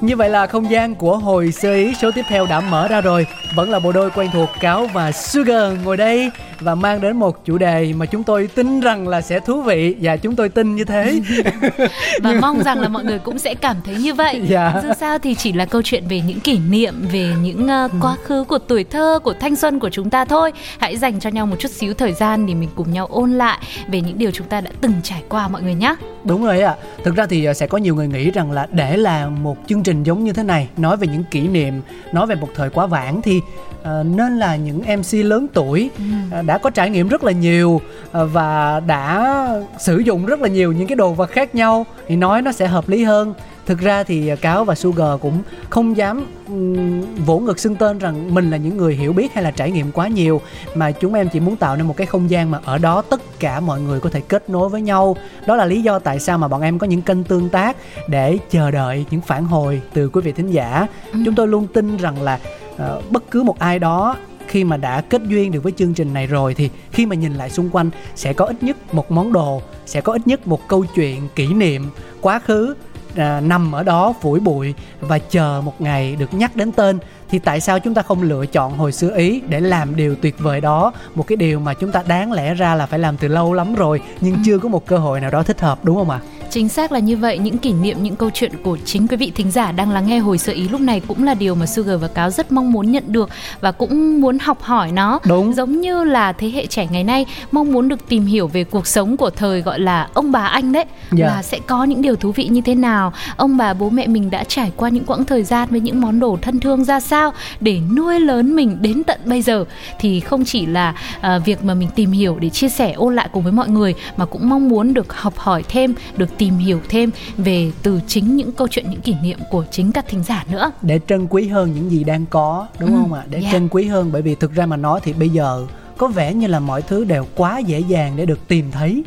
Như vậy là không gian của hồi sơ ý số tiếp theo đã mở ra rồi Vẫn là bộ đôi quen thuộc Cáo và Sugar ngồi đây Và mang đến một chủ đề mà chúng tôi tin rằng là sẽ thú vị Và chúng tôi tin như thế và mong rằng là mọi người cũng sẽ cảm thấy như vậy. Dạ. Dù sao thì chỉ là câu chuyện về những kỷ niệm, về những uh, quá khứ của tuổi thơ, của thanh xuân của chúng ta thôi. Hãy dành cho nhau một chút xíu thời gian để mình cùng nhau ôn lại về những điều chúng ta đã từng trải qua mọi người nhé. Đúng rồi ạ. Thực ra thì à, sẽ có nhiều người nghĩ rằng là để làm một chương trình giống như thế này Nói về những kỷ niệm, nói về một thời quá vãng Thì à, nên là những MC lớn tuổi à, Đã có trải nghiệm rất là nhiều à, Và đã sử dụng rất là nhiều những cái đồ vật khác nhau Thì nói nó sẽ hợp lý hơn Thực ra thì à, Cáo và Sugar cũng không dám vỗ ngực xưng tên rằng mình là những người hiểu biết hay là trải nghiệm quá nhiều Mà chúng em chỉ muốn tạo nên một cái không gian mà ở đó tất cả mọi người có thể kết nối với nhau. Đó là lý do tại sao mà bọn em có những kênh tương tác để chờ đợi những phản hồi từ quý vị thính giả. Chúng tôi luôn tin rằng là ờ, bất cứ một ai đó khi mà đã kết duyên được với chương trình này rồi thì khi mà nhìn lại xung quanh sẽ có ít nhất một món đồ sẽ có ít nhất một câu chuyện kỷ niệm quá khứ à, nằm ở đó phủi bụi và chờ một ngày được nhắc đến tên thì tại sao chúng ta không lựa chọn hồi xưa ý để làm điều tuyệt vời đó? Một cái điều mà chúng ta đáng lẽ ra là phải làm từ lâu lắm rồi nhưng chưa có một cơ hội nào đó thích hợp đúng không ạ Chính xác là như vậy, những kỷ niệm, những câu chuyện của chính quý vị thính giả đang lắng nghe hồi sơ ý lúc này cũng là điều mà Sugar và Cáo rất mong muốn nhận được và cũng muốn học hỏi nó. Đúng. Giống như là thế hệ trẻ ngày nay mong muốn được tìm hiểu về cuộc sống của thời gọi là ông bà anh đấy, Dạ. là sẽ có những điều thú vị như thế nào, ông bà bố mẹ mình đã trải qua những quãng thời gian với những món đồ thân thương ra sao để nuôi lớn mình đến tận bây giờ thì không chỉ là à, việc mà mình tìm hiểu để chia sẻ ôn lại cùng với mọi người mà cũng mong muốn được học hỏi thêm, được tìm hiểu thêm về từ chính những câu chuyện những kỷ niệm của chính các thính giả nữa. để trân quý hơn những gì đang có đúng Ừ, không ạ để dạ. trân quý hơn bởi vì thực ra mà nói thì bây giờ có vẻ như là mọi thứ đều quá dễ dàng để được tìm thấy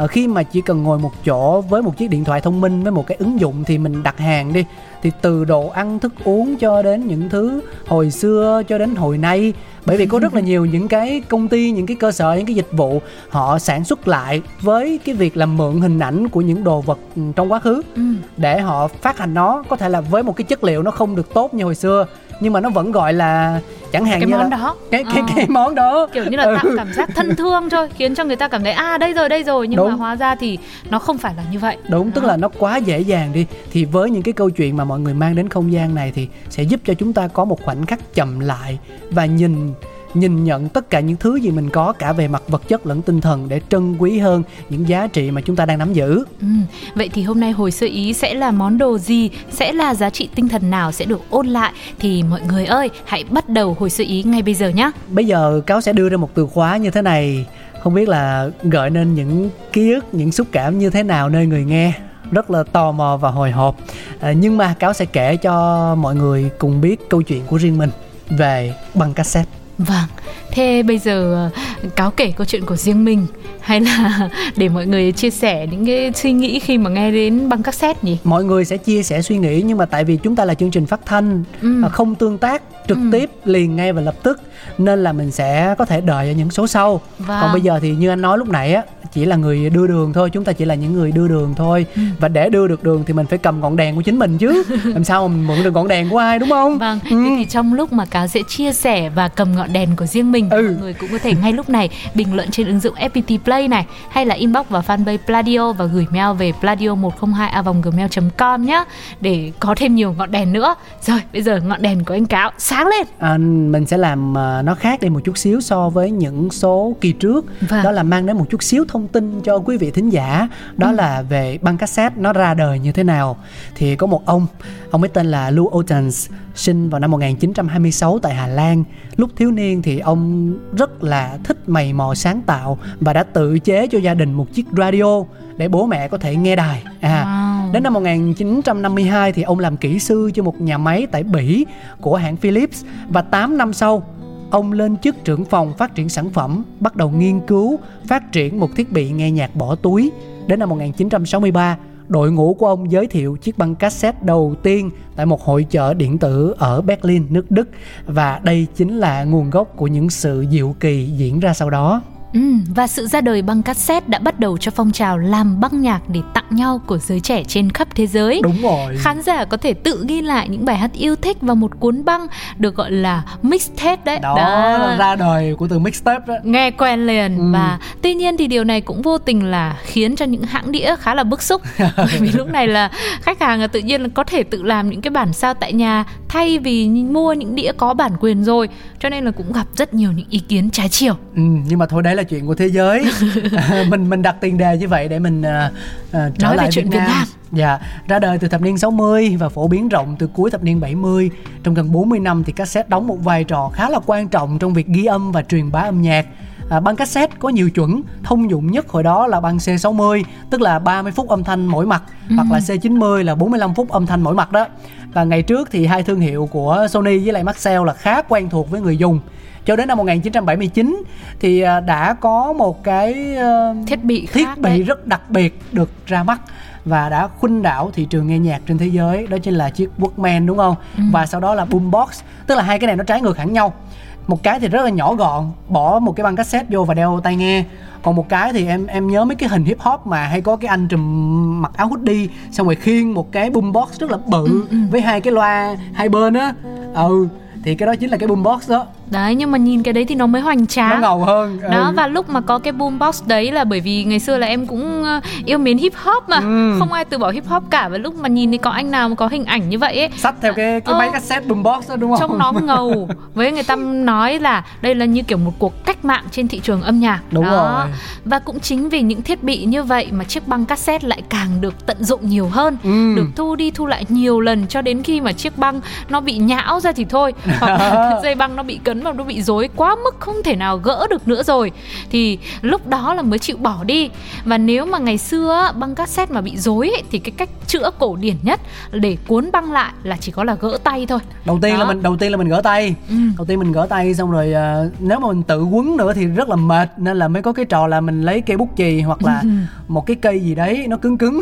ở khi mà chỉ cần ngồi một chỗ với một chiếc điện thoại thông minh với một cái ứng dụng thì mình đặt hàng đi. Thì từ đồ ăn thức uống cho đến những thứ hồi xưa cho đến hồi nay. Bởi vì có rất là nhiều những cái công ty những cái cơ sở những cái dịch vụ họ sản xuất lại với cái việc là mượn hình ảnh của những đồ vật ừ, trong quá khứ Ừ. để họ phát hành nó. Có thể là với một cái chất liệu nó không được tốt như hồi xưa nhưng mà nó vẫn gọi là chẳng hạn Cái như món là đó. cái cái Ờ. cái món đó kiểu như là tạo Ừ. cảm giác thân thương thôi khiến cho người ta cảm thấy à đây rồi đây rồi nhưng mà Đúng. hóa ra thì nó không phải là như vậy đúng tức Đó. là nó quá dễ dàng đi thì với những cái câu chuyện mà mọi người mang đến không gian này thì sẽ giúp cho chúng ta có một khoảnh khắc chậm lại và nhìn nhìn nhận tất cả những thứ gì mình có cả về mặt vật chất lẫn tinh thần để trân quý hơn những giá trị mà chúng ta đang nắm giữ. Ừ, vậy thì hôm nay hồi sơ ý sẽ là món đồ gì, sẽ là giá trị tinh thần nào? Sẽ được ôn lại? Thì mọi người ơi, hãy bắt đầu hồi sơ ý ngay bây giờ nhé. bây giờ cáo sẽ đưa ra một từ khóa như thế này. Không biết là gợi nên những ký ức những xúc cảm như thế nào nơi người nghe? Rất là tò mò và hồi hộp. À, nhưng mà cáo sẽ kể cho mọi người cùng biết câu chuyện của riêng mình về băng cassette Vâng, thế bây giờ ờ, cáo kể câu chuyện của riêng mình hay là để mọi người chia sẻ những cái suy nghĩ khi mà nghe đến băng cassette nhỉ? mọi người sẽ chia sẻ suy nghĩ nhưng mà tại vì chúng ta là chương trình phát thanh Ừ. à, không tương tác trực Ừ. tiếp liền ngay và lập tức nên là mình sẽ có thể đợi ở những số sau Vâng. còn bây giờ thì như anh nói lúc nãy á chỉ là người đưa đường thôi chúng ta chỉ là những người đưa đường thôi Ừ. và để đưa được đường thì mình phải cầm ngọn đèn của chính mình chứ làm sao mà mình mượn được ngọn đèn của ai đúng không Vâng, Ừ. thế thì trong lúc mà cáo sẽ chia sẻ và cầm ngọn đèn của riêng mình, Ừ. mọi người cũng có thể ngay lúc này bình luận trên ứng dụng FPT Play này hay là inbox vào fanpage Pladio và gửi mail về pladio102a gmail.com nhé để có thêm nhiều ngọn đèn nữa. Rồi, bây giờ ngọn đèn của anh cáo sáng lên. à, mình sẽ làm à, nó khác đi một chút xíu so với những số kỳ trước Vâng. đó là mang đến một chút xíu thông tin cho quý vị thính giả đó Ừ. là về băng cassette nó ra đời như thế nào thì có một ông ông ấy tên là Lou Otens sinh vào năm 1926 tại Hà Lan lúc thiếu niên thì ông rất là thích mày mò sáng tạo và đã tự chế cho gia đình một chiếc radio để bố mẹ có thể nghe đài à Wow. Đến năm 1952 thì ông làm kỹ sư cho một nhà máy tại Bỉ của hãng Philips và 8 năm sau ông lên chức trưởng phòng phát triển sản phẩm, bắt đầu nghiên cứu, phát triển một thiết bị nghe nhạc bỏ túi. Đến năm 1963, đội ngũ của ông giới thiệu chiếc băng cassette đầu tiên tại một hội chợ điện tử ở Berlin, nước Đức và đây chính là nguồn gốc của những sự diệu kỳ diễn ra sau đó. Ừ, và sự ra đời băng cassette đã bắt đầu cho phong trào làm băng nhạc để tặng nhau của giới trẻ trên khắp thế giới. Đúng rồi. Khán giả có thể tự ghi lại những bài hát yêu thích vào một cuốn băng được gọi là mixtape đấy. Đó, đó. ra đời của từ mixtape đó. Nghe quen liền ừ. và tuy nhiên thì điều này cũng vô tình là khiến cho những hãng đĩa khá là bức xúc bởi vì lúc này là khách hàng tự nhiên là có thể tự làm những cái bản sao tại nhà thay vì mua những đĩa có bản quyền rồi cho nên là cũng gặp rất nhiều những ý kiến trái chiều. Ừ, nhưng mà thôi đấy là chuyện của thế giới mình mình đặt tiền đề như vậy để mình uh, uh, trở Nói lại về chuyện Việt Nam. Việt Nam. Dạ, ra đời từ thập niên 60 và phổ biến rộng từ cuối thập niên 70. Trong gần 40 năm thì cassette đóng một vai trò khá là quan trọng trong việc ghi âm và truyền bá âm nhạc. À, băng cassette có nhiều chuẩn, thông dụng nhất hồi đó là băng C60, tức là 30 phút âm thanh mỗi mặt, ừ. hoặc là C90 là 45 phút âm thanh mỗi mặt đó. Và ngày trước thì hai thương hiệu của Sony với lại Maxell là khá quen thuộc với người dùng cho đến năm 1979 thì à, đã có một cái thiết bị thiết bị đấy. rất đặc biệt được ra mắt và đã khuynh đảo thị trường nghe nhạc trên thế giới. Đó chính là chiếc Walkman đúng không? Ừ. và sau đó là boombox. Tức là hai cái này nó trái ngược hẳn nhau. Một cái thì rất là nhỏ gọn bỏ một cái băng cassette vô và đeo tai nghe. Còn một cái thì em em nhớ mấy cái hình hip hop mà hay có cái anh trùm mặc áo hoodie xong rồi khiêng một cái boombox rất là bự ừ, ừ. với hai cái loa hai bên á. Ừ thì cái đó chính là cái boombox đó đấy nhưng mà nhìn cái đấy thì nó mới hoành tráng nó ngầu hơn đó ừ. và lúc mà có cái boombox đấy là bởi vì ngày xưa là em cũng ờ, yêu mến hip hop mà ừ. không ai từ bỏ hip hop cả và lúc mà nhìn thì có anh nào mà có hình ảnh như vậy ấy sắt theo cái cái ờ, máy cassette boombox đó đúng không trông nó ngầu với người ta nói là đây là như kiểu một cuộc cách mạng trên thị trường âm nhạc đúng đó. rồi và cũng chính vì những thiết bị như vậy mà chiếc băng cassette lại càng được tận dụng nhiều hơn ừ. được thu đi thu lại nhiều lần cho đến khi mà chiếc băng nó bị nhão ra thì thôi hoặc là dây băng nó bị cấn vào nó bị rối quá mức không thể nào gỡ được nữa rồi thì lúc đó là mới chịu bỏ đi và nếu mà ngày xưa băng cassette mà bị rối ấy, thì cái cách chữa cổ điển nhất để cuốn băng lại là chỉ có là gỡ tay thôi đầu tiên đó. là mình đầu tiên là mình gỡ tay ừ. đầu tiên mình gỡ tay xong rồi uh, nếu mà mình tự quấn nữa thì rất là mệt nên là mới có cái trò là mình lấy cây bút chì hoặc là ừ. một cái cây gì đấy nó cứng cứng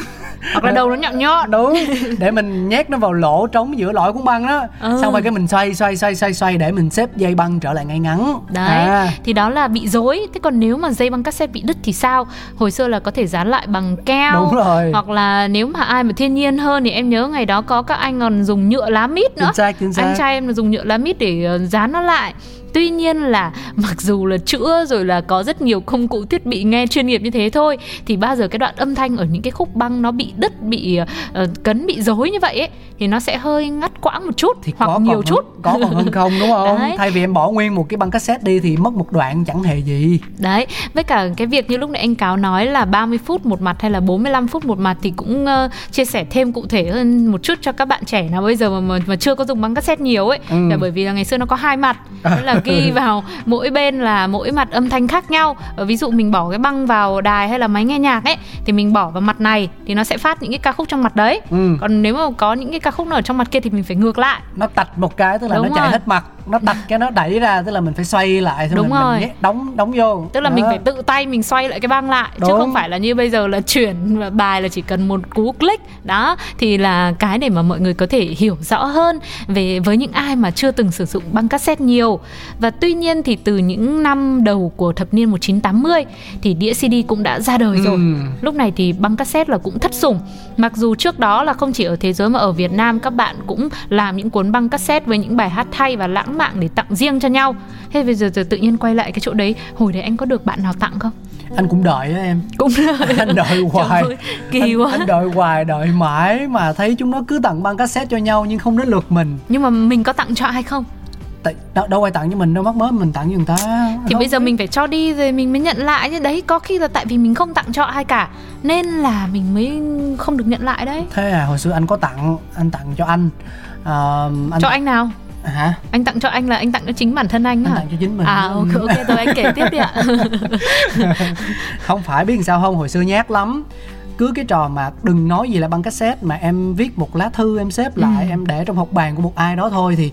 hoặc là đầu nó nhọn nhọn đúng để mình nhét nó vào lỗ trống giữa lõi cuốn băng đó ừ. xong rồi cái mình xoay xoay xoay xoay xoay để mình xếp dây băng trở lại ngay ngắn. Đấy à. thì đó là bị dối. Thế còn nếu mà dây băng cassette bị đứt thì sao? Hồi xưa là có thể dán lại bằng keo. Đúng rồi. Hoặc là nếu mà ai mà thiên nhiên hơn thì em nhớ ngày đó có các anh còn dùng nhựa lá mít nữa. Chính xác, chính xác. anh trai em là dùng nhựa lá mít để ờ, dán nó lại tuy nhiên là mặc dù là chữa rồi là có rất nhiều công cụ thiết bị nghe chuyên nghiệp như thế thôi thì bao giờ cái đoạn âm thanh ở những cái khúc băng nó bị đứt bị uh, cấn bị rối như vậy ấy thì nó sẽ hơi ngắt quãng một chút thì hoặc có nhiều còn, chút. có còn hơn không đúng không? Đấy. thay vì em bỏ nguyên một cái băng cassette đi thì mất một đoạn chẳng hề gì. Đấy với cả cái việc như lúc nãy anh cáo nói là 30 phút một mặt hay là 45 phút một mặt thì cũng uh, chia sẻ thêm cụ thể hơn một chút cho các bạn trẻ nào bây giờ mà mà, mà chưa có dùng băng cassette nhiều ấy. Ừ. là bởi vì là ngày xưa nó có hai mặt đó là ghi vào mỗi bên là mỗi mặt âm thanh khác nhau ở ví dụ mình bỏ cái băng vào đài hay là máy nghe nhạc ấy thì mình bỏ vào mặt này thì nó sẽ phát những cái ca khúc trong mặt đấy ừ. còn nếu mà có những cái ca khúc nào ở trong mặt kia thì mình phải ngược lại nó tạch một cái tức là Đúng nó chạy rồi. hết mặt nó đặt cái nó đẩy ra tức là mình phải xoay lại đúng mình, rồi mình đóng đóng vô tức là đó. mình phải tự tay mình xoay lại cái băng lại đúng. chứ không phải là như bây giờ là chuyển bài là chỉ cần một cú click đó thì là cái để mà mọi người có thể hiểu rõ hơn về với những ai mà chưa từng sử dụng băng cassette nhiều và tuy nhiên thì từ những năm đầu của thập niên 1980 thì đĩa CD cũng đã ra đời rồi. Ừ. lúc này thì băng cassette là cũng thất sủng. Mặc dù trước đó là không chỉ ở thế giới mà ở Việt Nam các bạn cũng làm những cuốn băng cassette với những bài hát thay và lãng mạng để tặng riêng cho nhau. Thế bây giờ, giờ tự nhiên quay lại cái chỗ đấy hồi đấy anh có được bạn nào tặng không? Anh cũng đợi á em. Cũng đợi. Anh đợi hoài. ơi, kỳ quá. anh, anh đợi hoài đợi mãi mà thấy chúng nó cứ tặng băng cassette cho nhau nhưng không đến lượt mình. Nhưng mà mình có tặng cho ai không Tại, đâu, đâu ai tặng cho mình đâu mắc mới mình tặng cho người ta. Thì đâu bây giờ mình phải cho đi rồi mình mới nhận lại chứ. Đấy có khi là tại vì mình không tặng cho ai cả nên là mình mới không được nhận lại đấy. Thế à hồi xưa anh có tặng anh tặng cho anh à, anh cho anh nào? Hả? Anh tặng cho anh là anh tặng cho chính bản thân anh anh hả? tặng cho chính mình. À ok, ok tôi anh kể tiếp đi ạ. Không phải biết làm sao không? Hồi xưa nhát lắm. Cứ cái trò mà đừng nói gì là băng cassette mà em viết một lá thư em xếp lại ừ. em để trong hộp bàn của một ai đó thôi thì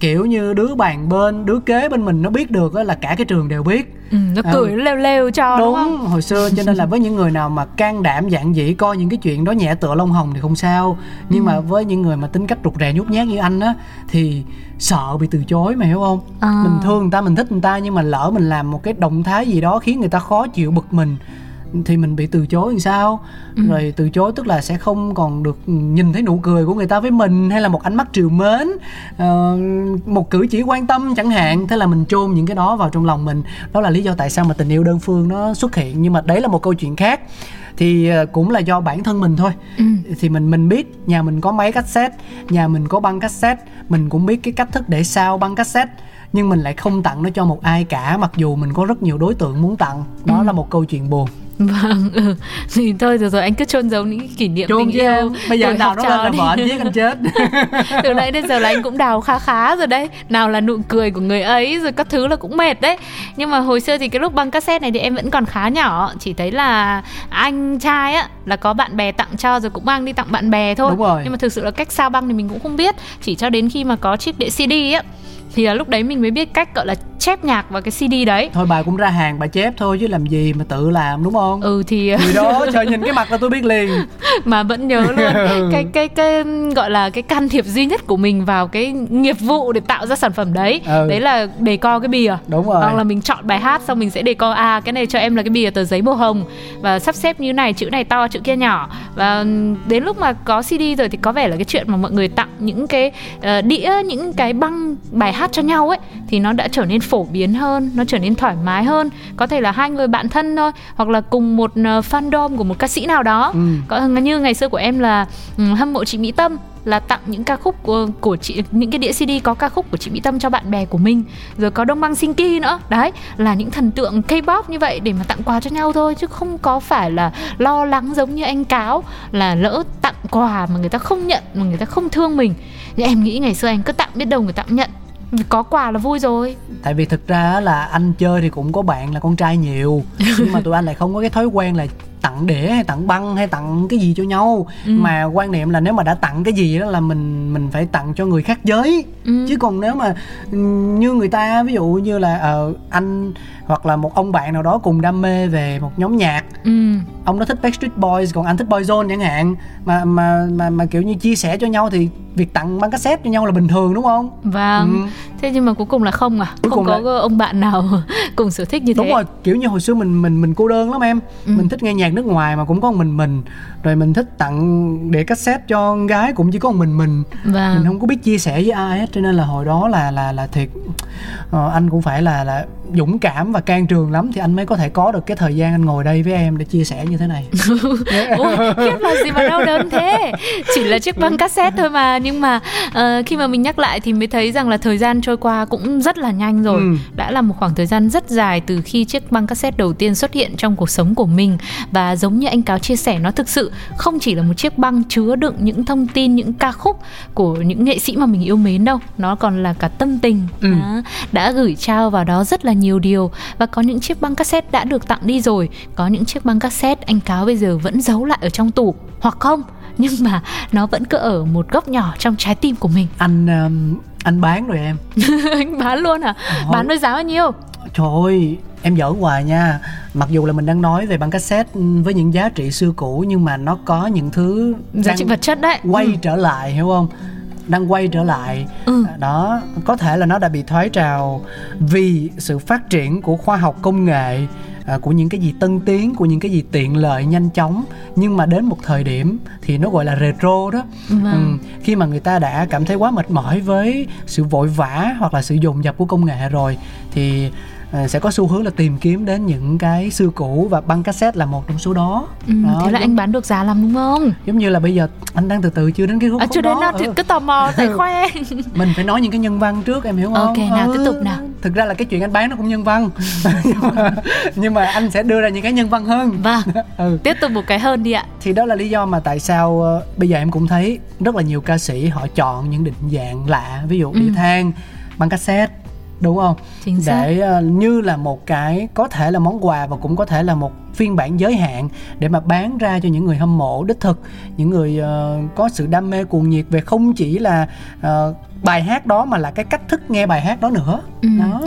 kiểu như đứa bàn bên đứa kế bên mình nó biết được á là cả cái trường đều biết ừ, nó Ừ. cười nó leo leo cho đúng, đúng không hồi xưa cho nên là với những người nào mà can đảm dạn dĩ coi những cái chuyện đó nhẹ tựa lông hồng thì không sao nhưng Ừ. mà với những người mà tính cách rụt rè nhút nhát như anh á thì sợ bị từ chối mà hiểu không À. mình thương người ta mình thích người ta nhưng mà lỡ mình làm một cái động thái gì đó khiến người ta khó chịu bực mình thì mình bị từ chối làm sao? Ừ. rồi từ chối tức là sẽ không còn được nhìn thấy nụ cười của người ta với mình hay là một ánh mắt trìu mến ờ, một cử chỉ quan tâm chẳng hạn. Thế là mình chôn những cái đó vào trong lòng mình. Đó là lý do tại sao mà tình yêu đơn phương nó xuất hiện. Nhưng mà đấy là một câu chuyện khác. Thì ờ, cũng là do bản thân mình thôi. Ừ. thì mình mình biết nhà mình có máy cassette nhà mình có băng cassette. Mình cũng biết cái cách thức để sao băng cassette. Nhưng mình lại không tặng nó cho một ai cả mặc dù mình có rất nhiều đối tượng muốn tặng. Đó Ừ. là một câu chuyện buồn Vâng, ừ. Thì thôi rồi rồi anh cứ chôn giấu những cái kỷ niệm chôn tình yêu em. bây giờ học nó lên là vợ giết anh chết. Từ nãy đến giờ là anh cũng đào khá khá rồi đấy. Nào là nụ cười của người ấy Rồi các thứ là cũng mệt đấy. Nhưng mà hồi xưa thì cái lúc băng cassette này Thì em vẫn còn khá nhỏ. Chỉ thấy là anh trai á Là có bạn bè tặng cho Rồi cũng mang đi tặng bạn bè thôi. Đúng rồi. Nhưng mà thực sự là cách sao băng thì mình cũng không biết. Chỉ cho đến khi mà có chiếc đĩa CD á Thì là lúc đấy mình mới biết cách gọi là chép nhạc vào cái CD đấy. Thôi bà cũng ra hàng bà chép thôi chứ làm gì mà tự làm đúng không? Ừ thì người đó chờ nhìn cái mặt là tôi biết liền. Mà vẫn nhớ luôn. Cái cái cái gọi là cái can thiệp duy nhất của mình vào cái nghiệp vụ để tạo ra sản phẩm đấy. Ừ. đấy là đề co cái bìa. Đúng rồi. Hoặc là mình chọn bài hát xong mình sẽ đề co à cái này cho em là cái bìa tờ giấy màu hồng. Và sắp xếp như này chữ này to chữ kia nhỏ. Và đến lúc mà có CD rồi thì có vẻ là cái chuyện mà mọi người tặng những cái ờ, đĩa những cái băng bài hát cho nhau ấy thì nó đã trở nên phổ biến hơn nó trở nên thoải mái hơn. Có thể là hai người bạn thân thôi hoặc là cùng một ờ, fandom của một ca sĩ nào đó. Ừ. có như ngày xưa của em là ừ, hâm mộ chị Mỹ Tâm là tặng những ca khúc của, của chị những cái đĩa CD có ca khúc của chị Mỹ Tâm cho bạn bè của mình. Rồi có Đông Băng Sinki nữa. Đấy là những thần tượng K-pop như vậy để mà tặng quà cho nhau thôi chứ không có phải là lo lắng giống như anh cáo là lỡ tặng quà mà người ta không nhận mà người ta không thương mình. Nhưng em nghĩ ngày xưa anh cứ tặng biết đâu người ta cũng nhận có quà là vui rồi tại vì thực ra á là anh chơi thì cũng có bạn là con trai nhiều nhưng mà tụi anh lại không có cái thói quen là tặng đĩa hay tặng băng hay tặng cái gì cho nhau Ừ. mà quan niệm là nếu mà đã tặng cái gì đó là mình mình phải tặng cho người khác giới Ừ. chứ còn nếu mà ừ, như người ta ví dụ như là ờ, anh hoặc là một ông bạn nào đó cùng đam mê về một nhóm nhạc. Ừ. Ông nó thích Backstreet Boys còn anh thích Boyzone chẳng hạn. Mà mà mà mà kiểu như chia sẻ cho nhau thì việc tặng băng cassette cho nhau là bình thường đúng không? Vâng. Ừ. thế nhưng mà cuối cùng là không à? Cuối không có ông bạn nào cùng sở thích như đúng thế. rồi kiểu như hồi xưa mình mình mình cô đơn lắm em. Ừ. mình thích nghe nhạc nước ngoài mà cũng có một mình mình. Rồi mình thích tặng để cassette cho con gái cũng chỉ có một mình mình. Và mình không có biết chia sẻ với ai hết cho nên là hồi đó là là là thiệt. Ờ, anh cũng phải là là dũng cảm và can trường lắm thì anh mới có thể có được cái thời gian anh ngồi đây với em để chia sẻ như thế này. Ôi, khiếp là gì mà đau đớn thế? Chỉ là chiếc băng cassette thôi mà Nhưng mà ờ, khi mà mình nhắc lại Thì mới thấy rằng là thời gian trôi qua cũng rất là nhanh rồi. Ừ. Đã là một khoảng thời gian rất dài Từ khi chiếc băng cassette đầu tiên xuất hiện trong cuộc sống của mình. Và giống như anh Cáo chia sẻ Nó thực sự không chỉ là một chiếc băng chứa đựng những thông tin Những ca khúc của những nghệ sĩ mà mình yêu mến đâu Nó còn là cả tâm tình. Ừ. Đó, Đã gửi trao vào đó rất là nhiều điều Và có những chiếc băng cassette đã được tặng đi rồi Có những chiếc băng cassette anh Cáo bây giờ vẫn giấu lại ở trong tủ Hoặc không Nhưng mà nó vẫn cứ ở một góc nhỏ trong trái tim của mình anh um, anh bán rồi em Anh bán luôn à? Bán với giá bao nhiêu? Trời ơi, em giỡn hoài nha Mặc dù là mình đang nói về băng cassette với những giá trị xưa cũ Nhưng mà nó có những thứ Giá trị vật chất đấy quay Ừ. trở lại hiểu không? Đang quay trở lại Ừ. Đó, có thể là nó đã bị thoái trào Vì sự phát triển của khoa học công nghệ à, Của những cái gì tân tiến, của những cái gì tiện lợi nhanh chóng Nhưng mà đến một thời điểm thì nó gọi là retro đó Vâng. Ừ, khi mà người ta đã cảm thấy quá mệt mỏi với sự vội vã hoặc là sự dồn dập của công nghệ rồi thì ờ, sẽ có xu hướng là tìm kiếm đến những cái xưa cũ và băng cassette là một trong số đó. Ừ, Đó, thế là giống, anh bán được giá lắm đúng không? giống như là bây giờ anh đang từ từ chưa đến cái khúc À, chưa đến đó. nào thì Ừ. cứ tò mò tại Ừ. khoe mình phải nói những cái nhân văn trước em hiểu không? Ok, nào, tiếp tục nào. Thực ra là cái chuyện anh bán nó cũng nhân văn nhưng, mà, nhưng mà anh sẽ đưa ra những cái nhân văn hơn. Vâng, Ừ. tiếp tục một cái hơn đi ạ thì đó là lý do mà tại sao ờ, bây giờ em cũng thấy rất là nhiều ca sĩ họ chọn những định dạng lạ ví dụ Ừ. đĩa than băng cassette đúng không? Chính xác. Để ờ, như là một cái có thể là món quà và cũng có thể là một phiên bản giới hạn để mà bán ra cho những người hâm mộ đích thực những người ờ, có sự đam mê cuồng nhiệt về không chỉ là ờ, bài hát đó mà là cái cách thức nghe bài hát đó nữa. Ừ. đó.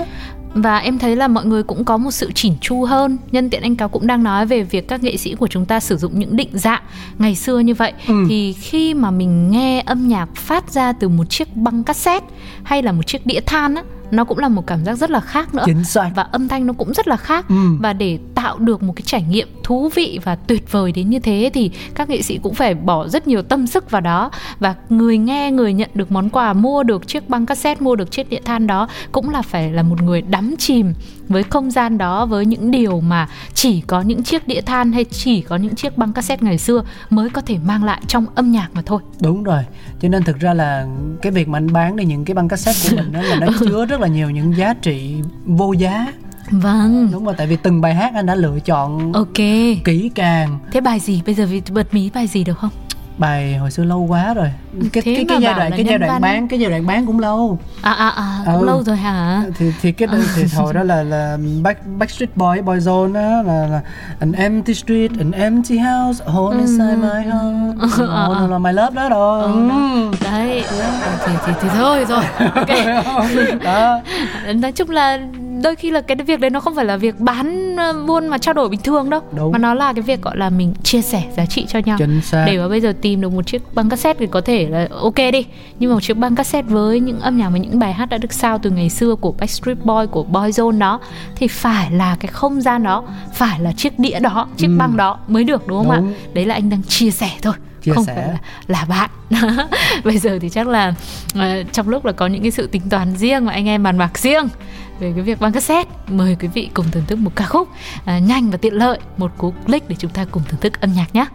Và em thấy là mọi người cũng có một sự chỉn chu hơn. Nhân tiện anh cáo cũng đang nói về việc các nghệ sĩ của chúng ta sử dụng những định dạng ngày xưa như vậy. Ừ. thì khi mà mình nghe âm nhạc phát ra từ một chiếc băng cassette hay là một chiếc đĩa than á nó cũng là một cảm giác rất là khác nữa. Chính xác. Và âm thanh nó cũng rất là khác. Ừ. và để tạo được một cái trải nghiệm thú vị và tuyệt vời đến như thế thì các nghệ sĩ cũng phải bỏ rất nhiều tâm sức vào đó. Và người nghe người nhận được món quà mua được chiếc băng cassette mua được chiếc điện than đó cũng là phải là một người đắm chìm với không gian đó với những điều mà chỉ có những chiếc đĩa than hay chỉ có những chiếc băng cassette ngày xưa mới có thể mang lại trong âm nhạc mà thôi. Đúng rồi. Cho nên thực ra là cái việc mà anh bán đi những cái băng cassette của mình đó là nó chứa rất là nhiều những giá trị vô giá. Vâng. Đúng rồi tại vì từng bài hát anh đã lựa chọn ok. kỹ càng. Thế bài gì? Bây giờ vì bật mí bài gì được không bài hồi xưa lâu quá rồi. Cái Thế cái cái giai đoạn cái giai đoạn văn. bán cái giai đoạn bán cũng lâu. À à à cũng Ừ. lâu rồi hả? Thì thì cái thì hồi đó là là Back Backstreet Boy Boyzone á là, là an empty street an empty house a hole inside my heart. Oh, no, no, my love đó rồi. Ừ, Ừ. đấy thì, thì, thì thôi rồi ok. Đó. Nói chung là đôi khi là cái việc đấy nó không phải là việc bán ờ, buôn mà trao đổi bình thường đâu Đúng. mà nó là cái việc gọi là mình chia sẻ giá trị cho nhau chính xác để mà bây giờ tìm được một chiếc băng cassette thì có thể là ok đi nhưng mà một chiếc băng cassette với những âm nhạc và những bài hát đã được sao từ ngày xưa của Backstreet Boy của Boyzone đó thì phải là cái không gian đó phải là chiếc đĩa đó chiếc Ừ. băng đó mới được đúng không Đúng. ạ đấy là anh đang chia sẻ thôi Chia không sẻ. phải là, là bạn bây giờ thì chắc là ờ, trong lúc là có những cái sự tính toán riêng mà anh em bàn bạc riêng về cái việc băng cassette. Mời quý vị cùng thưởng thức một ca khúc à, nhanh và tiện lợi một cú click để chúng ta cùng thưởng thức âm nhạc nhé.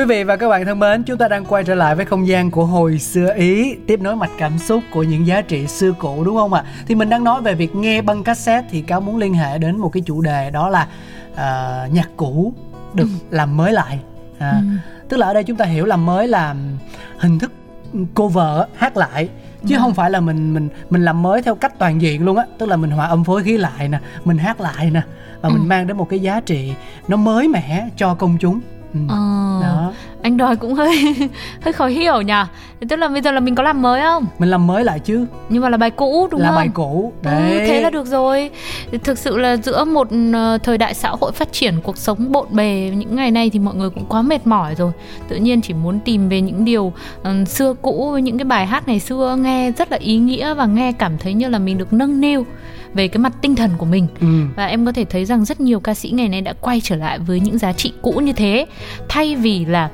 Quý vị và các bạn thân mến, chúng ta đang quay trở lại với không gian của hồi xưa Ý, tiếp nối mạch cảm xúc của những giá trị xưa cũ đúng không ạ? Thì mình đang nói về việc nghe băng cassette thì cáo muốn liên hệ đến một cái chủ đề đó là à, nhạc cũ được làm mới lại. À, Tức là ở đây chúng ta hiểu làm mới là hình thức cover hát lại chứ không phải là mình mình mình làm mới theo cách toàn diện luôn á. Tức là mình hòa âm phối khí lại nè mình hát lại nè và mình mang đến một cái giá trị nó mới mẻ cho công chúng. Ừ. Ờ, anh đòi cũng hơi hơi khó hiểu nhỉ? Tức là bây giờ là mình có làm mới không? Mình làm mới lại chứ. Nhưng mà là bài cũ đúng là không? bài cũ Ừ, đấy. thế là được rồi. Thực sự là giữa một ờ, thời đại xã hội phát triển cuộc sống bộn bề những ngày nay thì mọi người cũng quá mệt mỏi rồi. Tự nhiên chỉ muốn tìm về những điều ờ, xưa cũ những cái bài hát ngày xưa nghe rất là ý nghĩa và nghe cảm thấy như là mình được nâng niu về cái mặt tinh thần của mình. Ừ. và em có thể thấy rằng rất nhiều ca sĩ ngày nay đã quay trở lại với những giá trị cũ như thế. Thay vì là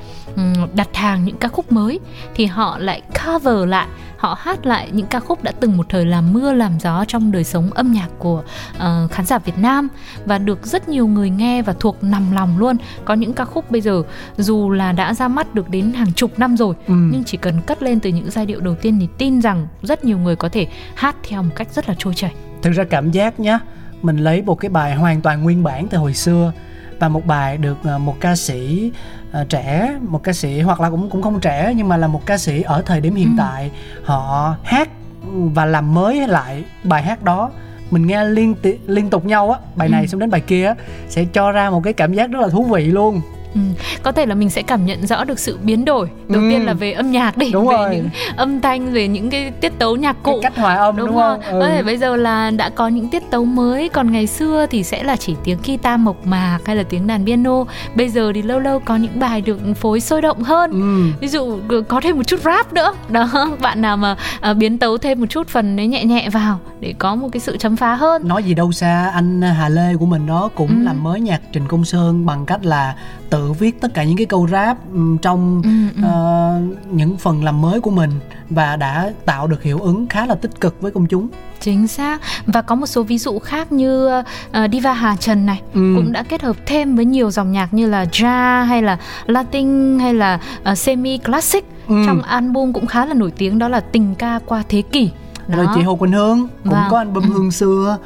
đặt hàng những ca khúc mới thì họ lại cover lại họ hát lại những ca khúc đã từng một thời làm mưa làm gió trong đời sống âm nhạc của ờ, khán giả Việt Nam. Và được rất nhiều người nghe và thuộc nằm lòng luôn. Có những ca khúc bây giờ dù là đã ra mắt được đến hàng chục năm rồi Ừ. nhưng chỉ cần cất lên từ những giai điệu đầu tiên thì tin rằng rất nhiều người có thể hát theo một cách rất là trôi chảy thực ra cảm giác nhá mình lấy một cái bài hoàn toàn nguyên bản từ hồi xưa và một bài được ờ, một ca sĩ ờ, trẻ một ca sĩ hoặc là cũng cũng không trẻ nhưng mà là một ca sĩ ở thời điểm hiện Ừ. tại họ hát và làm mới lại bài hát đó mình nghe liên ti- liên tục nhau á bài này Ừ. xong đến bài kia á sẽ cho ra một cái cảm giác rất là thú vị luôn Ừ, có thể là mình sẽ cảm nhận rõ được sự biến đổi đầu Ừ. tiên là về âm nhạc đi Đúng về rồi. những âm thanh về những cái tiết tấu nhạc cụ cái cách hòa âm đúng, đúng, không không? Có thể bây giờ là đã có những tiết tấu mới còn ngày xưa thì sẽ là chỉ tiếng guitar mộc mạc hay là tiếng đàn piano bây giờ thì lâu lâu có những bài được phối sôi động hơn ừ. ví dụ có thêm một chút rap nữa đó bạn nào mà à, biến tấu thêm một chút phần ấy nhẹ nhẹ vào để có một cái sự chấm phá hơn nói gì đâu xa anh Hà Lê của mình đó cũng Ừ. làm mới nhạc Trình Công Sơn bằng cách là tự viết tất cả những cái câu rap trong Ừ, ừ. ờ, những phần làm mới của mình và đã tạo được hiệu ứng khá là tích cực với công chúng Chính xác Và có một số ví dụ khác như uh, Diva Hà Trần này Ừ. Cũng đã kết hợp thêm với nhiều dòng nhạc như là jazz hay là Latin hay là uh, semi classic Ừ. Trong album cũng khá là nổi tiếng đó là Tình ca qua thế kỷ rồi Đó. chị Hồ Quỳnh Hương cũng Vâng. có album Hương xưa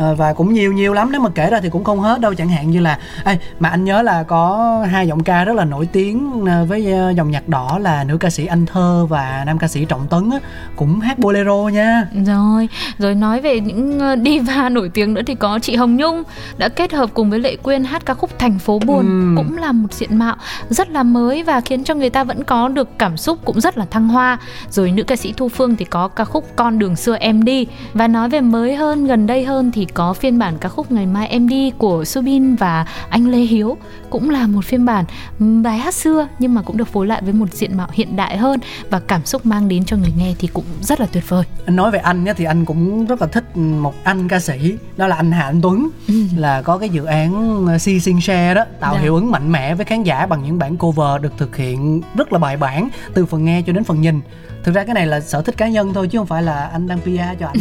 ờ, và cũng nhiều nhiều lắm. Nếu mà kể ra thì cũng không hết đâu. Chẳng hạn như là ê, mà anh nhớ là có hai giọng ca rất là nổi tiếng ờ, với ờ, dòng nhạc đỏ là nữ ca sĩ Anh Thơ và nam ca sĩ Trọng Tấn á, cũng hát bolero nha. Rồi, rồi nói về những diva nổi tiếng nữa thì có chị Hồng Nhung đã kết hợp cùng với Lệ Quyên hát ca khúc Thành phố buồn Ừm. cũng là một diện mạo rất là mới và khiến cho người ta vẫn có được cảm xúc cũng rất là thăng hoa. Rồi nữ ca sĩ Thu Phương thì có ca khúc Con đường xưa em đi. Và nói về mới hơn gần đây hơn thì có phiên bản ca khúc Ngày mai em đi của Subin và anh Lê Hiếu cũng là một phiên bản bài hát xưa nhưng mà cũng được phối lại với một diện mạo hiện đại hơn và cảm xúc mang đến cho người nghe thì cũng rất là tuyệt vời. nói về anh nhá thì anh cũng rất là thích một anh ca sĩ đó là anh Hà Anh Tuấn là có cái dự án ờ, Si Sin Share đó tạo Dạ. hiệu ứng mạnh mẽ với khán giả bằng những bản cover được thực hiện rất là bài bản từ phần nghe cho đến phần nhìn thực ra cái này là sở thích cá nhân thôi chứ không phải là anh đang PR cho ảnh.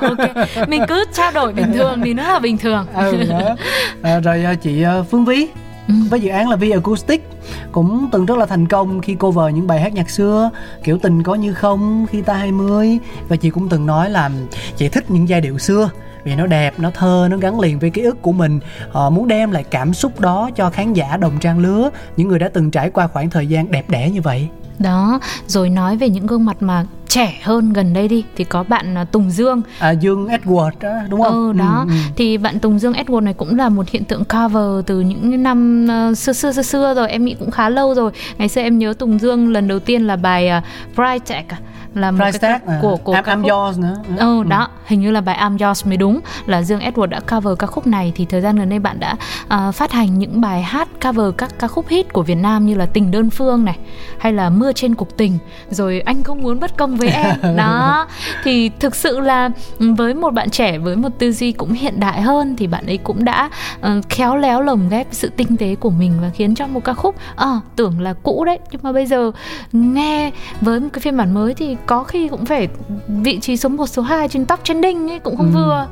Ok mình cứ trao đổi bình thường thì nó là bình thường. Ừ, đó. À, rồi ờ, chị ờ, Phương Vy. Ừ. với dự án là Vi Acoustic cũng từng rất là thành công khi cover những bài hát nhạc xưa kiểu tình có như không khi ta 20 và chị cũng từng nói là chị thích những giai điệu xưa vì nó đẹp, nó thơ, nó gắn liền với ký ức của mình. Họ muốn đem lại cảm xúc đó cho khán giả đồng trang lứa Những người đã từng trải qua khoảng thời gian đẹp đẽ như vậy đó rồi nói về những gương mặt mà trẻ hơn gần đây đi thì có bạn à, Tùng Dương. À, Dương Edward đó, đúng không? ừ đó. Ừ, ừ. thì bạn Tùng Dương Edward này cũng là một hiện tượng cover từ những năm ờ, xưa xưa xưa xưa rồi em nghĩ cũng khá lâu rồi. Ngày xưa em nhớ Tùng Dương lần đầu tiên là bài uh, Bright Tech à, là một Price cái tag à, của của I'm, ca I'm khúc. Yours nữa. Ừ đó, hình như là bài I'm Yours mới đúng là Dương Edward đã cover ca khúc này. Thì thời gian gần đây bạn đã à, phát hành những bài hát cover các ca khúc hit của Việt Nam như là Tình đơn phương này hay là Mưa trên cuộc tình. Rồi Anh không muốn bất công với em. đó. Thì thực sự là với một bạn trẻ với một tư duy cũng hiện đại hơn thì bạn ấy cũng đã ờ, khéo léo lồng ghép sự tinh tế của mình và khiến cho một ca khúc ờ tưởng là cũ đấy nhưng mà bây giờ nghe với một cái phiên bản mới thì có khi cũng phải vị trí số 1 số 2 trên top trending ấy cũng không Ừ. vừa.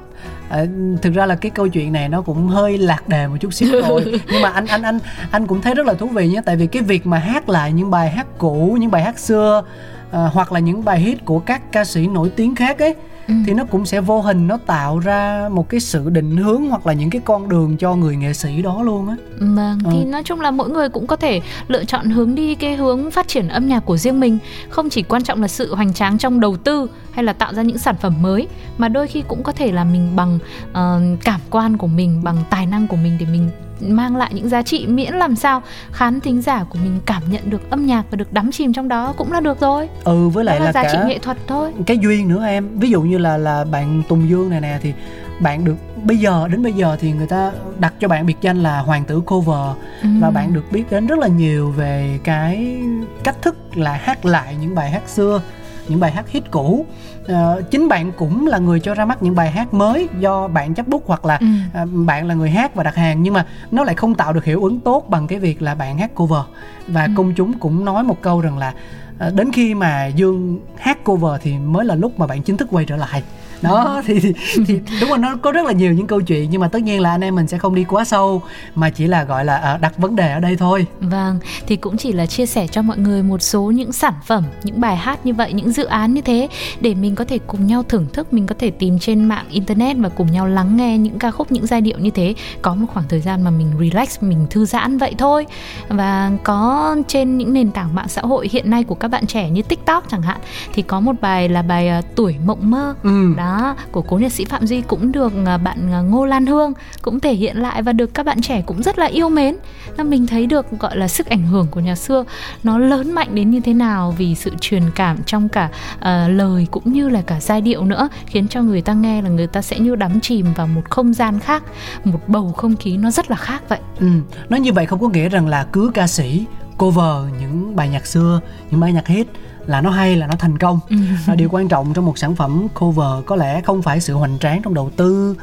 À, thực ra là cái câu chuyện này nó cũng hơi lạc đề một chút xíu rồi nhưng mà anh anh anh anh cũng thấy rất là thú vị nhé tại vì cái việc mà hát lại những bài hát cũ những bài hát xưa à, hoặc là những bài hit của các ca sĩ nổi tiếng khác ấy Ừ. thì nó cũng sẽ vô hình nó tạo ra một cái sự định hướng hoặc là những cái con đường cho người nghệ sĩ đó luôn á Vâng, Ừ. thì nói chung là mỗi người cũng có thể lựa chọn hướng đi cái hướng phát triển âm nhạc của riêng mình Không chỉ quan trọng là sự hoành tráng trong đầu tư hay là tạo ra những sản phẩm mới Mà đôi khi cũng có thể là mình bằng ờ, cảm quan của mình, bằng tài năng của mình để mình mang lại những giá trị miễn làm sao khán thính giả của mình cảm nhận được âm nhạc và được đắm chìm trong đó cũng là được rồi. Ừ với đó lại là, là giá cả trị nghệ thuật thôi. cái duyên nữa em. Ví dụ như là là bạn Tùng Dương này nè thì bạn được bây giờ đến bây giờ thì người ta đặt cho bạn biệt danh là hoàng tử cover và Ừ. bạn được biết đến rất là nhiều về cái cách thức là hát lại những bài hát xưa những bài hát hit cũ Ờ, chính bạn cũng là người cho ra mắt những bài hát mới do bạn chấp bút hoặc là Ừ. à, bạn là người hát và đặt hàng nhưng mà nó lại không tạo được hiệu ứng tốt bằng cái việc là bạn hát cover và Ừ. công chúng cũng nói một câu rằng là à, đến khi mà Dương hát cover thì mới là lúc mà bạn chính thức quay trở lại. Đó thì, thì thì đúng rồi nó có rất là nhiều những câu chuyện nhưng mà tất nhiên là anh em mình sẽ không đi quá sâu mà chỉ là gọi là à, đặt vấn đề ở đây thôi Vâng, thì cũng chỉ là chia sẻ cho mọi người một số những sản phẩm, những bài hát như vậy, những dự án như thế để mình có thể cùng nhau thưởng thức, mình có thể tìm trên mạng internet và cùng nhau lắng nghe những ca khúc, những giai điệu như thế. Có một khoảng thời gian mà mình relax, mình thư giãn vậy thôi. Và có trên những nền tảng mạng xã hội hiện nay của các bạn trẻ như TikTok chẳng hạn thì có một bài là bài à, Tuổi mộng mơ ừ. đó của cố nhạc sĩ Phạm Duy cũng được à, bạn à, Ngô Lan Hương cũng thể hiện lại và được các bạn trẻ cũng rất là yêu mến. là mình thấy được gọi là sức ảnh hưởng của nhà xưa nó lớn mạnh đến như thế nào vì sự truyền cảm trong cả uh, lời cũng như là cả giai điệu nữa khiến cho người ta nghe là người ta sẽ như đắm chìm vào một không gian khác, một bầu không khí nó rất là khác vậy. Ừ, nói như vậy không có nghĩa rằng là cứ ca sĩ cover những bài nhạc xưa, những bài nhạc hit là nó hay là nó thành công. À, điều quan trọng trong một sản phẩm cover có lẽ không phải sự hoành tráng trong đầu tư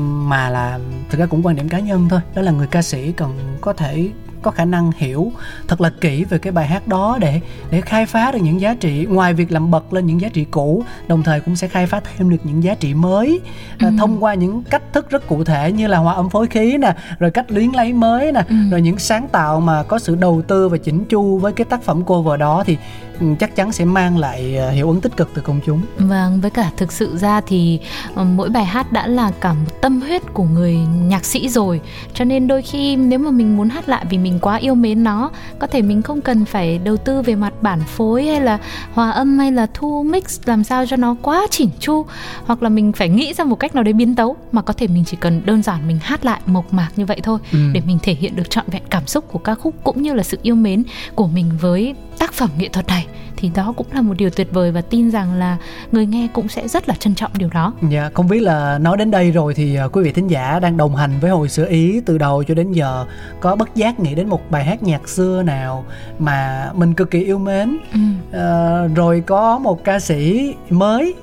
mà là thực ra cũng quan điểm cá nhân thôi. Đó là người ca sĩ cần có thể có khả năng hiểu thật là kỹ về cái bài hát đó để để khai phá được những giá trị ngoài việc làm bật lên những giá trị cũ đồng thời cũng sẽ khai phá thêm được những giá trị mới à, thông qua những cách thức rất cụ thể như là hòa âm phối khí nè rồi cách luyến lấy mới nè rồi những sáng tạo mà có sự đầu tư và chỉnh chu với cái tác phẩm cover đó thì ừ, chắc chắn sẽ mang lại à, hiệu ứng tích cực từ công chúng. Vâng, với cả thực sự ra thì ờ, mỗi bài hát đã là cả một tâm huyết của người nhạc sĩ rồi. Cho nên đôi khi nếu mà mình muốn hát lại vì mình quá yêu mến nó Có thể mình không cần phải đầu tư về mặt bản phối hay là hòa âm hay là thu mix làm sao cho nó quá chỉnh chu Hoặc là mình phải nghĩ ra một cách nào đấy biến tấu Mà có thể mình chỉ cần đơn giản mình hát lại mộc mạc như vậy thôi Ừ. Để mình thể hiện được trọn vẹn cảm xúc của ca khúc cũng như là sự yêu mến của mình với tác phẩm nghệ thuật này thì đó cũng là một điều tuyệt vời và tin rằng là người nghe cũng sẽ rất là trân trọng điều đó. Dạ, không biết là nói đến đây rồi thì à, quý vị thính giả đang đồng hành với hồi sửa ý từ đầu cho đến giờ có bất giác nghĩ đến một bài hát nhạc xưa nào mà mình cực kỳ yêu mến Ừ. Ờ, rồi có một ca sĩ mới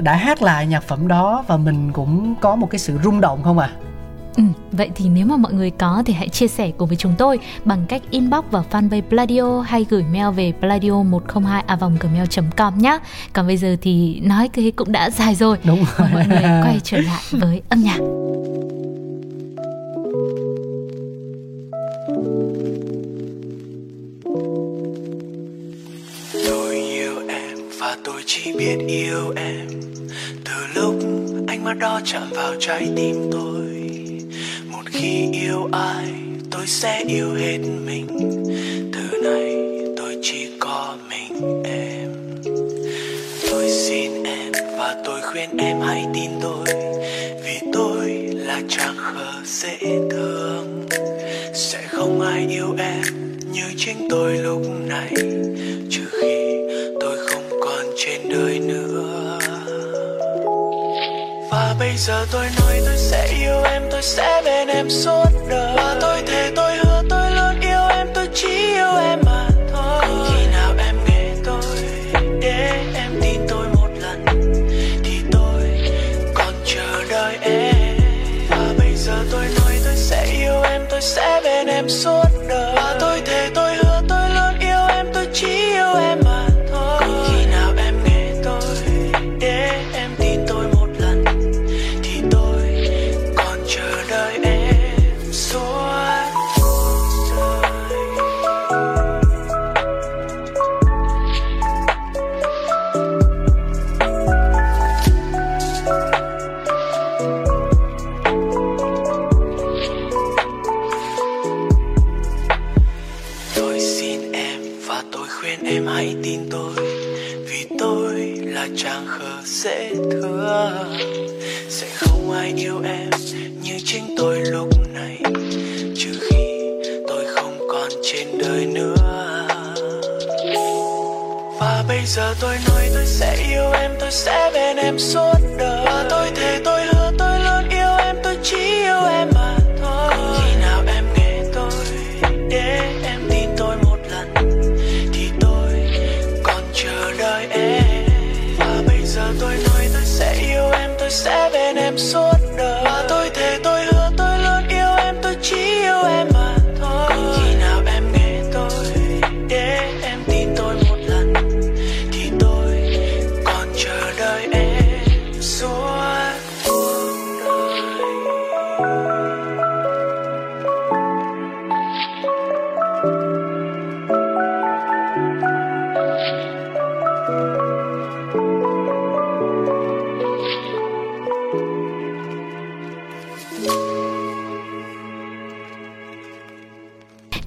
đã hát lại nhạc phẩm đó và mình cũng có một cái sự rung động không à Ừ, vậy thì nếu mà mọi người có thì hãy chia sẻ cùng với chúng tôi bằng cách inbox vào fanpage Pladio hay gửi mail về pladio 102 gmail com nhé. Còn bây giờ thì nói cái cũng đã dài rồi. đúng rồi Mời mọi người quay trở lại với âm nhạc. Tôi yêu em và tôi chỉ biết yêu em Từ lúc ánh mắt đó chạm vào trái tim tôi Một khi yêu ai, tôi sẽ yêu hết mình. Từ nay tôi chỉ có mình em. Tôi xin em và tôi khuyên em hãy tin tôi, Vì tôi là chàng khờ dễ thương. Sẽ không ai yêu em như chính tôi lúc này, Trừ khi tôi không còn trên đời nữa bây giờ tôi nói tôi sẽ yêu em, Tôi sẽ bên em suốt đời. Và tôi bây giờ tôi nói tôi sẽ yêu em tôi sẽ bên em suốt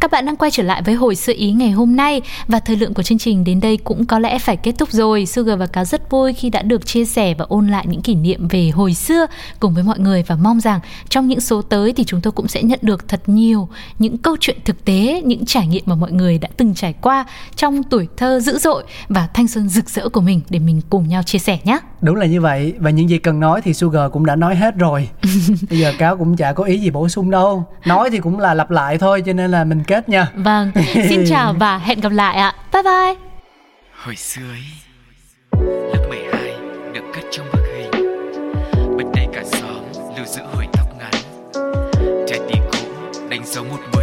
Các bạn đang quay trở lại với hồi sơ ý ngày hôm nay và thời lượng của chương trình đến đây cũng có lẽ phải kết thúc rồi. Sugar và Cáo rất vui khi đã được chia sẻ và ôn lại những kỷ niệm về hồi xưa cùng với mọi người và mong rằng trong những số tới thì chúng tôi cũng sẽ nhận được thật nhiều những câu chuyện thực tế, những trải nghiệm mà mọi người đã từng trải qua trong tuổi thơ dữ dội và thanh xuân rực rỡ của mình để mình cùng nhau chia sẻ nhé. Đúng là như vậy và những gì cần nói thì Sugar cũng đã nói hết rồi. Bây giờ cáo cũng chả có ý gì bổ sung đâu. Nói thì cũng là lặp lại thôi cho nên là mình kết nha. Vâng, xin chào và hẹn gặp lại ạ. Bye bye. Hồi xưa ấy Lớp 12 được cất trong bức hình Bên đây cả xóm lưu giữ hồi tóc ngắn Trái tim cũ đánh dấu một mối